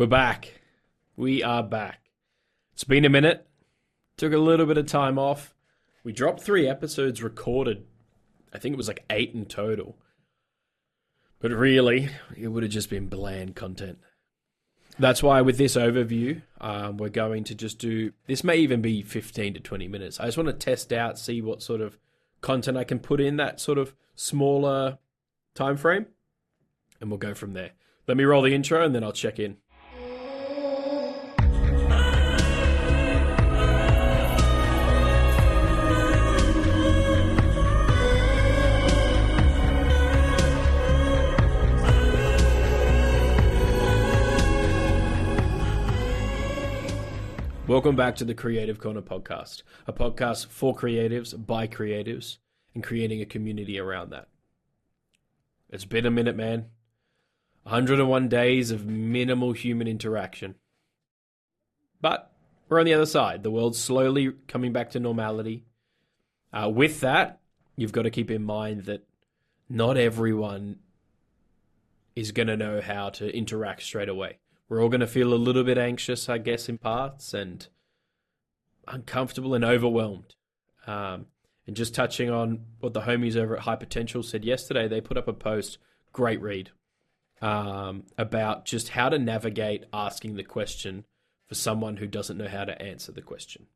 We're back. We are back. It's been a minute. Took a little bit of time off. We dropped three episodes recorded. I think it was like eight in total. But really, it would have just been bland content. That's why, with this overview, um, we're going to just do this, may even be 15 to 20 minutes. I just want to test out, see what sort of content I can put in that sort of smaller time frame, and we'll go from there. Let me roll the intro and then I'll check in. Welcome back to the Creative Corner podcast, a podcast for creatives, by creatives, and creating a community around that. It's been a minute, man. 101 days of minimal human interaction. But we're on the other side. The world's slowly coming back to normality. Uh, with that, you've got to keep in mind that not everyone is going to know how to interact straight away we're all going to feel a little bit anxious, I guess, in parts and uncomfortable and overwhelmed. Um, and just touching on what the homies over at Hypeotential said yesterday, they put up a post, great read, um, about just how to navigate asking the question for someone who doesn't know how to answer the question.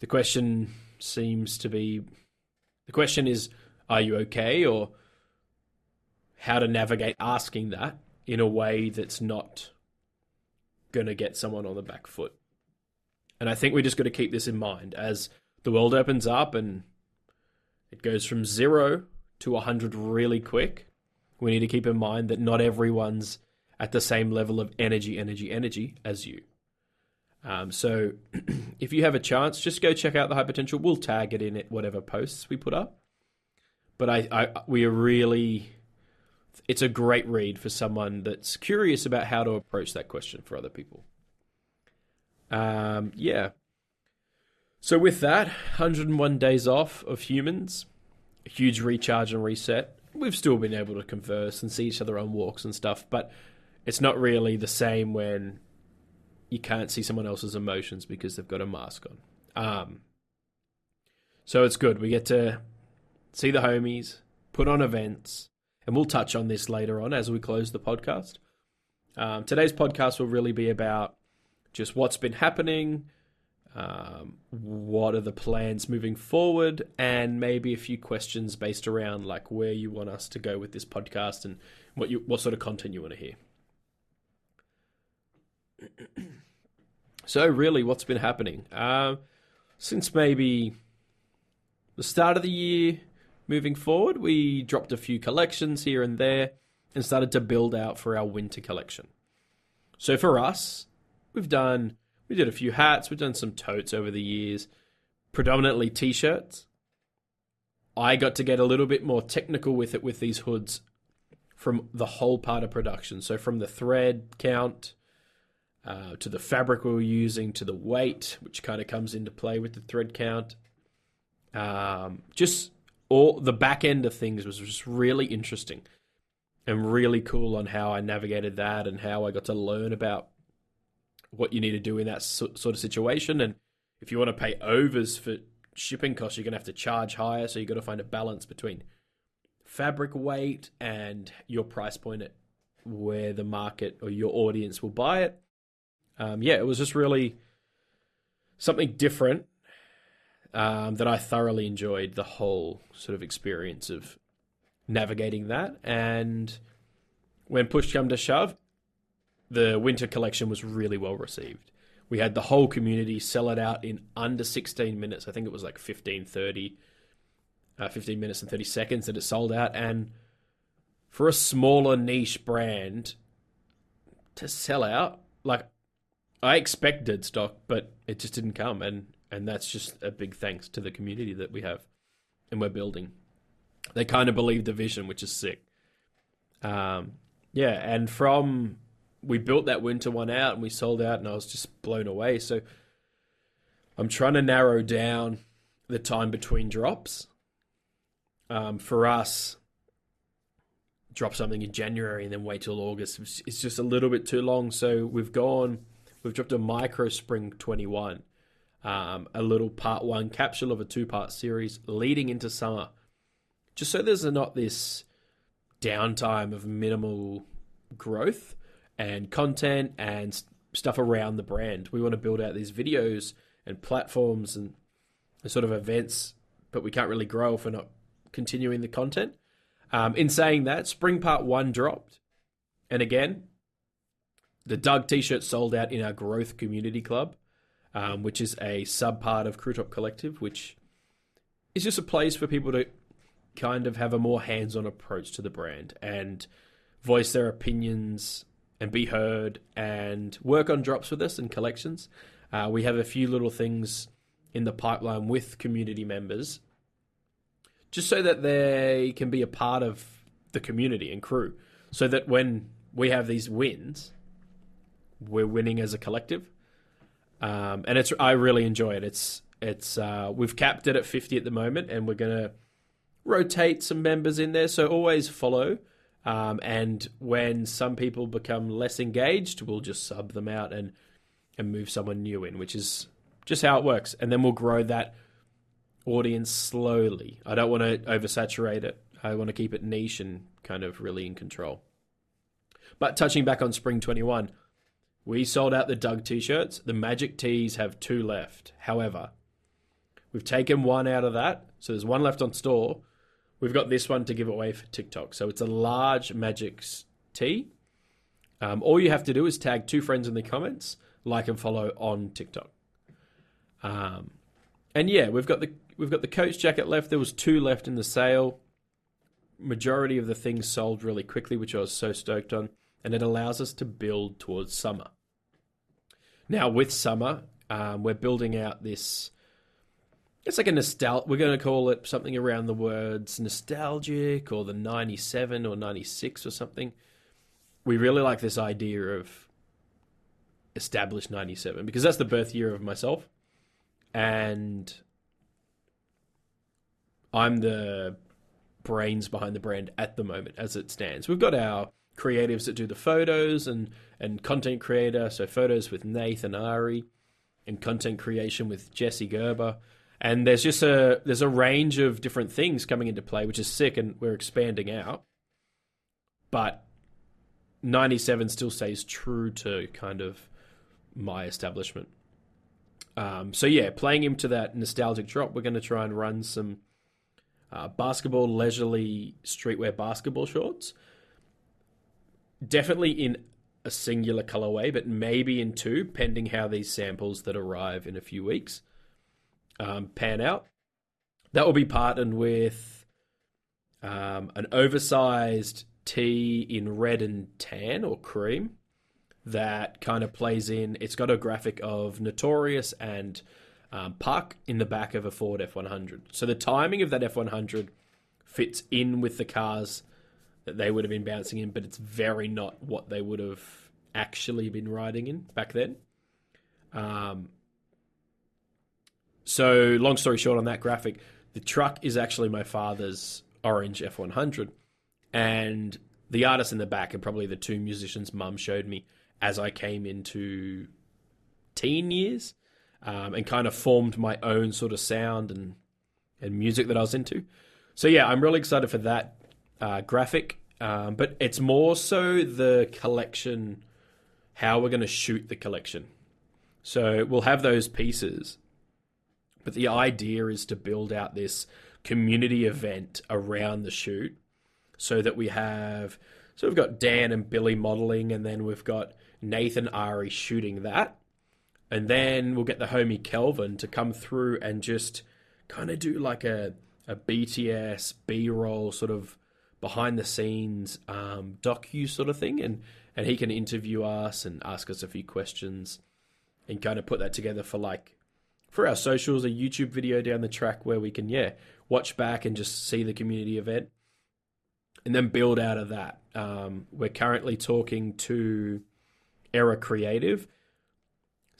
The question seems to be the question is, are you okay? Or how to navigate asking that in a way that's not going to get someone on the back foot. And I think we just got to keep this in mind as the world opens up and it goes from zero to 100 really quick. We need to keep in mind that not everyone's at the same level of energy, energy, energy as you. Um, so if you have a chance, just go check out the Hypeotential. We'll tag it in it, whatever posts we put up. But I, I we are really it's a great read for someone that's curious about how to approach that question for other people. Um, yeah. So with that, 101 days off of humans, a huge recharge and reset. We've still been able to converse and see each other on walks and stuff, but it's not really the same when you can't see someone else's emotions because they've got a mask on. Um, so it's good. We get to see the homies, put on events, and we'll touch on this later on as we close the podcast. Um, today's podcast will really be about just what's been happening, um, what are the plans moving forward, and maybe a few questions based around like where you want us to go with this podcast and what you what sort of content you want to hear. so, really, what's been happening uh, since maybe the start of the year? Moving forward, we dropped a few collections here and there and started to build out for our winter collection. So for us, we've done we did a few hats, we've done some totes over the years, predominantly t-shirts. I got to get a little bit more technical with it with these hoods from the whole part of production. So from the thread count uh, to the fabric we were using to the weight, which kind of comes into play with the thread count. Um, just all the back end of things was just really interesting and really cool on how I navigated that and how I got to learn about what you need to do in that sort of situation. And if you want to pay overs for shipping costs, you're going to have to charge higher. So you've got to find a balance between fabric weight and your price point at where the market or your audience will buy it. Um, yeah, it was just really something different um, that I thoroughly enjoyed the whole sort of experience of navigating that. And when push come to shove, the winter collection was really well received. We had the whole community sell it out in under 16 minutes. I think it was like 15, 30, uh, 15 minutes and 30 seconds that it sold out. And for a smaller niche brand to sell out, like I expected stock, but it just didn't come. And and that's just a big thanks to the community that we have and we're building. They kind of believe the vision, which is sick. Um, yeah, and from we built that winter one out and we sold out, and I was just blown away. So I'm trying to narrow down the time between drops. Um, for us, drop something in January and then wait till August. It's just a little bit too long. So we've gone, we've dropped a micro spring 21, um, a little part one capsule of a two part series leading into summer, just so there's not this downtime of minimal growth and content and stuff around the brand. We want to build out these videos and platforms and sort of events, but we can't really grow if we're not continuing the content. Um, in saying that, Spring Part 1 dropped. And again, the Doug t shirt sold out in our Growth Community Club, um, which is a sub part of Crewtop Collective, which is just a place for people to kind of have a more hands on approach to the brand and voice their opinions and be heard and work on drops with us and collections. Uh, we have a few little things in the pipeline with community members just so that they can be a part of the community and crew so that when we have these wins we're winning as a collective um, and it's i really enjoy it it's it's uh, we've capped it at 50 at the moment and we're to rotate some members in there so always follow um, and when some people become less engaged we'll just sub them out and and move someone new in which is just how it works and then we'll grow that audience slowly. I don't want to oversaturate it. I want to keep it niche and kind of really in control. But touching back on Spring 21, we sold out the Doug t shirts. The Magic tees have two left. However, we've taken one out of that. So there's one left on store. We've got this one to give away for TikTok. So it's a large Magic's tee. Um, all you have to do is tag two friends in the comments, like and follow on TikTok. Um, and yeah, we've got the we've got the coach jacket left. There was two left in the sale. Majority of the things sold really quickly, which I was so stoked on, and it allows us to build towards summer. Now with summer, um, we're building out this. It's like a nostalgia. We're going to call it something around the words nostalgic or the '97 or '96 or something. We really like this idea of established '97 because that's the birth year of myself, and I'm the brains behind the brand at the moment as it stands. We've got our creatives that do the photos and and content creator, so photos with Nathan Ari and content creation with Jesse Gerber. And there's just a there's a range of different things coming into play, which is sick and we're expanding out. But 97 still stays true to kind of my establishment. Um, so yeah, playing into that nostalgic drop, we're going to try and run some uh, basketball leisurely streetwear basketball shorts. Definitely in a singular colorway, but maybe in two, pending how these samples that arrive in a few weeks um, pan out. That will be partnered with um, an oversized tee in red and tan or cream that kind of plays in. It's got a graphic of Notorious and um, park in the back of a Ford F100. So the timing of that F100 fits in with the cars that they would have been bouncing in, but it's very not what they would have actually been riding in back then. Um, so, long story short, on that graphic, the truck is actually my father's orange F100, and the artist in the back, and probably the two musicians mum showed me as I came into teen years, um, and kind of formed my own sort of sound and and music that I was into. So yeah, I'm really excited for that uh, graphic, um, but it's more so the collection, how we're going to shoot the collection. So we'll have those pieces, but the idea is to build out this community event around the shoot, so that we have. So we've got Dan and Billy modeling, and then we've got Nathan Ari shooting that and then we'll get the homie Kelvin to come through and just kind of do like a a BTS B roll sort of behind the scenes um, docu sort of thing, and and he can interview us and ask us a few questions, and kind of put that together for like for our socials, a YouTube video down the track where we can yeah watch back and just see the community event, and then build out of that. Um, we're currently talking to Era Creative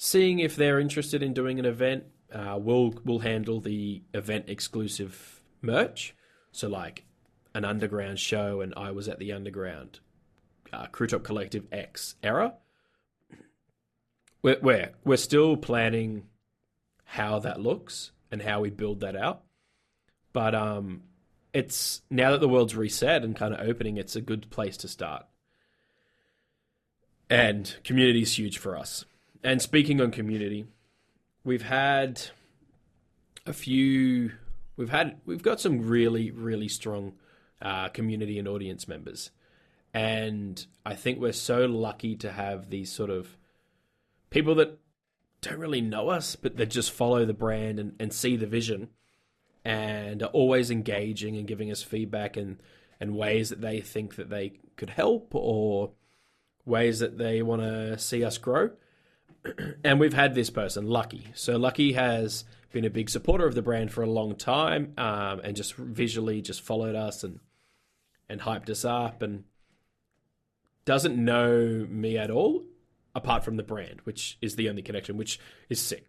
seeing if they're interested in doing an event. Uh, we'll we'll handle the event exclusive merch, so like an underground show and I was at the underground uh, Crewtop Collective X era. We're, we're we're still planning how that looks and how we build that out, but um, it's now that the world's reset and kind of opening, it's a good place to start. And community is huge for us. And speaking on community, we've had a few. We've had we've got some really really strong uh, community and audience members, and I think we're so lucky to have these sort of people that don't really know us, but that just follow the brand and, and see the vision and are always engaging and giving us feedback and, and ways that they think that they could help or ways that they want to see us grow. and we've had this person, Lucky. So Lucky has been a big supporter of the brand for a long time um, and just visually just followed us and and hyped us up and doesn't know me at all apart from the brand, which is the only connection, which is sick.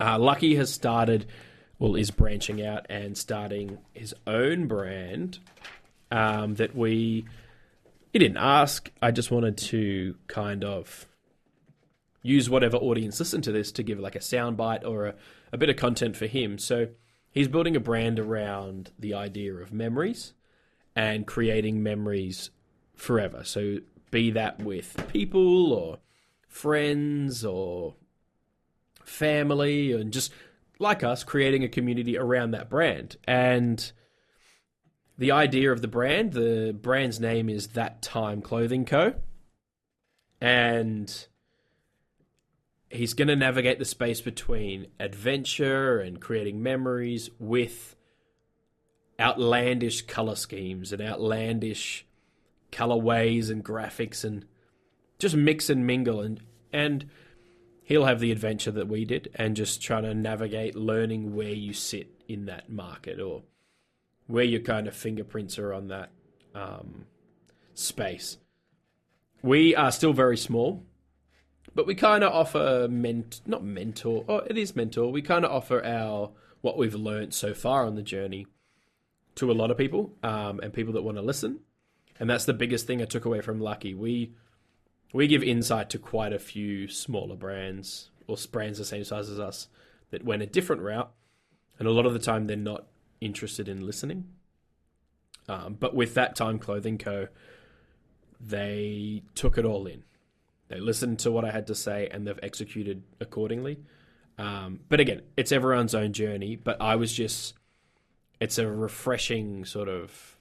Uh, Lucky has started well, is branching out and starting his own brand um, that we. He didn't ask. I just wanted to kind of use whatever audience listen to this to give like a soundbite or a, a bit of content for him. So he's building a brand around the idea of memories and creating memories forever. So be that with people or friends or family and just like us, creating a community around that brand. And the idea of the brand, the brand's name is That Time Clothing Co. And he's going to navigate the space between adventure and creating memories with outlandish color schemes and outlandish colorways and graphics and just mix and mingle and and he'll have the adventure that we did and just trying to navigate learning where you sit in that market or where your kind of fingerprints are on that um, space. We are still very small, but we kind of offer ment not mentor. Oh, it is mentor. We kind of offer our what we've learned so far on the journey to a lot of people um, and people that want to listen. And that's the biggest thing I took away from Lucky. We we give insight to quite a few smaller brands or brands the same size as us that went a different route, and a lot of the time they're not interested in listening. Um, but with that time clothing co, they took it all in. They listened to what I had to say and they've executed accordingly. Um, but again, it's everyone's own journey. But I was just, it's a refreshing sort of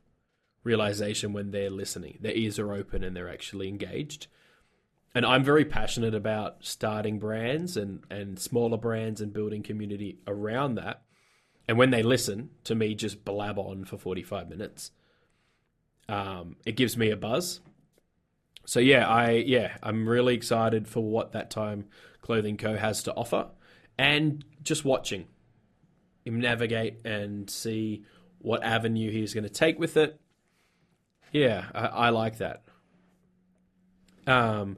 realization when they're listening. Their ears are open and they're actually engaged and I'm very passionate about starting brands and, and smaller brands and building community around that. And when they listen to me just blab on for 45 minutes, um, it gives me a buzz. So yeah, I yeah, I'm really excited for what that time Clothing Co has to offer, and just watching him navigate and see what avenue he's going to take with it. Yeah, I, I like that. Um,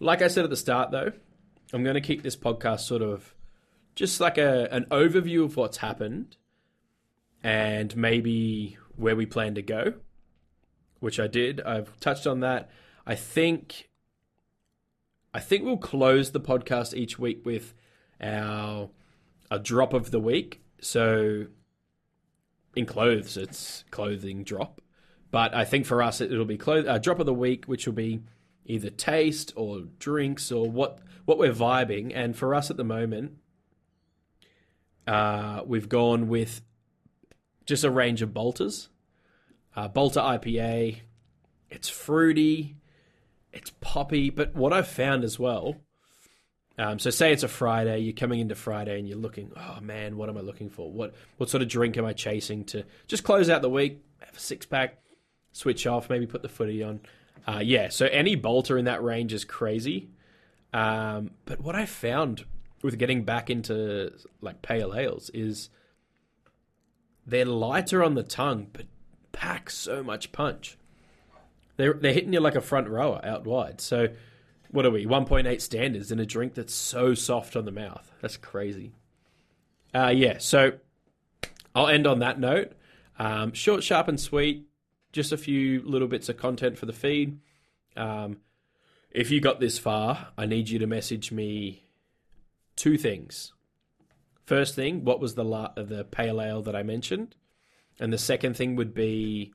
like I said at the start, though, I'm going to keep this podcast sort of just like a an overview of what's happened and maybe where we plan to go, which I did. I've touched on that. I think I think we'll close the podcast each week with our a drop of the week. So in clothes, it's clothing drop. But I think for us, it'll be clothes, a drop of the week, which will be either taste or drinks or what what we're vibing. And for us at the moment, uh, we've gone with just a range of Balters. Uh, Balter IPA. It's fruity, it's poppy, but what I've found as well. Um, so say it's a Friday, you're coming into Friday and you're looking, oh man, what am I looking for? What what sort of drink am I chasing to just close out the week? Have a six pack, switch off, maybe put the footy on. Uh, yeah, so any Balter in that range is crazy. Um, but what I found with getting back into like pale ales is they're lighter on the tongue, but pack so much punch. They're they're hitting you like a front rower out wide. So what are we? One point eight standards in a drink that's so soft on the mouth. That's crazy. Uh, yeah. So I'll end on that note. Um, short, sharp, and sweet. Just a few little bits of content for the feed. Um, if you got this far, I need you to message me two things. First thing, what was the la- the pale ale that I mentioned? And the second thing would be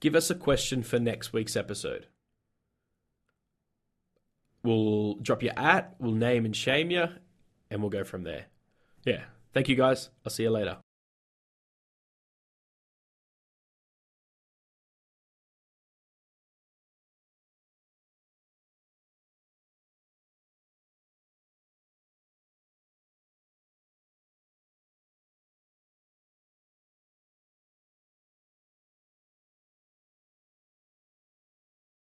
give us a question for next week's episode. We'll drop you at, we'll name and shame you, and we'll go from there. Yeah. Thank you guys. I'll see you later.